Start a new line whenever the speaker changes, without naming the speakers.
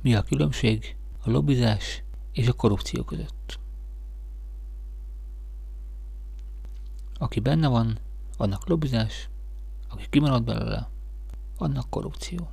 Mi a különbség a lobbizás és a korrupció között? Aki benne van, annak lobbizás, aki kimarad belőle, annak korrupció.